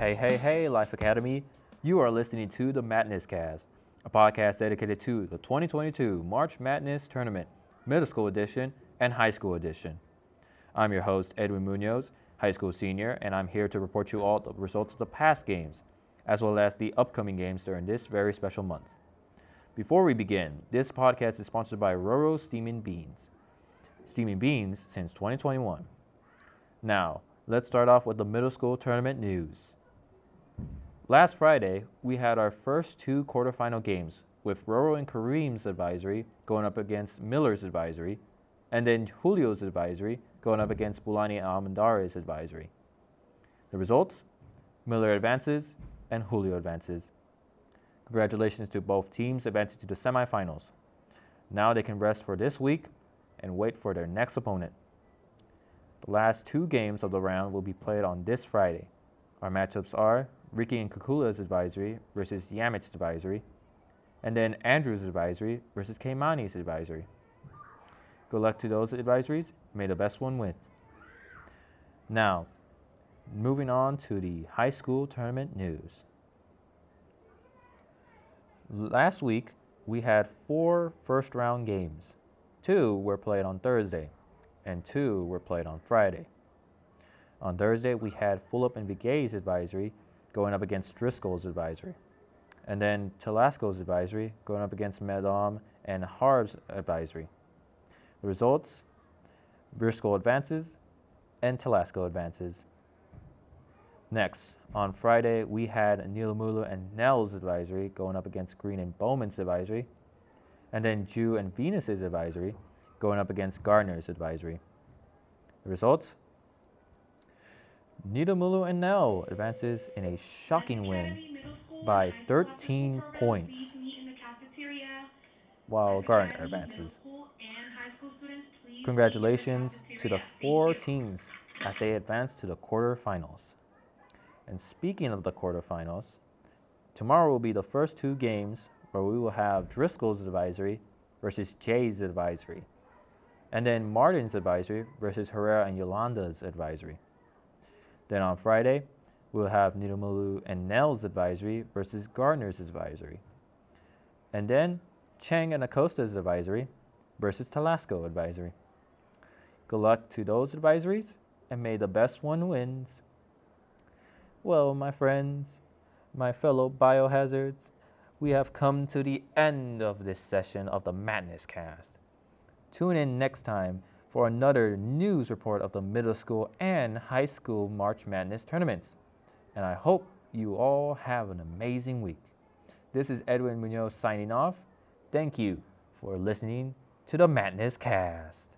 Hey, hey, hey, Life Academy. You are listening to the Madness Cast, a podcast dedicated to the 2022 March Madness Tournament, Middle School Edition, and High School Edition. I'm your host, Edwin Munoz, high school senior, and I'm here to report you all the results of the past games, as well as the upcoming games during this very special month. Before we begin, this podcast is sponsored by Roro Steaming Beans. Steaming Beans since 2021. Now, let's start off with the middle school tournament news. Last Friday, we had our first two quarterfinal games, with Roro and Kareem's advisory going up against Miller's advisory, and then Julio's advisory going up against Bulani and Almendare's advisory. The results? Miller advances and Julio advances. Congratulations to both teams advancing to the semifinals. Now they can rest for this week and wait for their next opponent. The last two games of the round will be played on this Friday. Our matchups are Ricky and Kukula's advisory versus Yamit's advisory, and then Andrew's advisory versus Kaimani's advisory. Good luck to those advisories. May the best one win. Now, moving on to the high school tournament news. Last week, we had four first round games. Two were played on Thursday, and two were played on Friday. On Thursday, we had Fulop and Vigay's advisory going up against Driscoll's advisory. And then Telasco's advisory going up against Medom and Harb's advisory. The results Driscoll advances and Telasco advances. Next, on Friday, we had Nilamulu and Nell's advisory going up against Green and Bowman's advisory, and then Jew and Venus's advisory going up against Gardner's advisory. The results? Nilamulu and Nell advances in a shocking win by 13 points, while Gardner advances. Congratulations to the four teams as they advance to the quarterfinals. And speaking of the quarterfinals, tomorrow will be the first two games where we will have Driscoll's advisory versus Jay's advisory, and then Martin's advisory versus Herrera and Yolanda's advisory. Then on Friday, we'll have Nidomulu and Nell's advisory versus Gardner's advisory. And then Chang and Acosta's advisory versus Telasco advisory. Good luck to those advisories, and may the best one wins. Well, my friends, my fellow biohazards, we have come to the end of this session of the Madness Cast. Tune in next time for another news report of the middle school and high school March Madness tournaments. And I hope you all have an amazing week. This is Edwin Munoz signing off. Thank you for listening to the Madness Cast.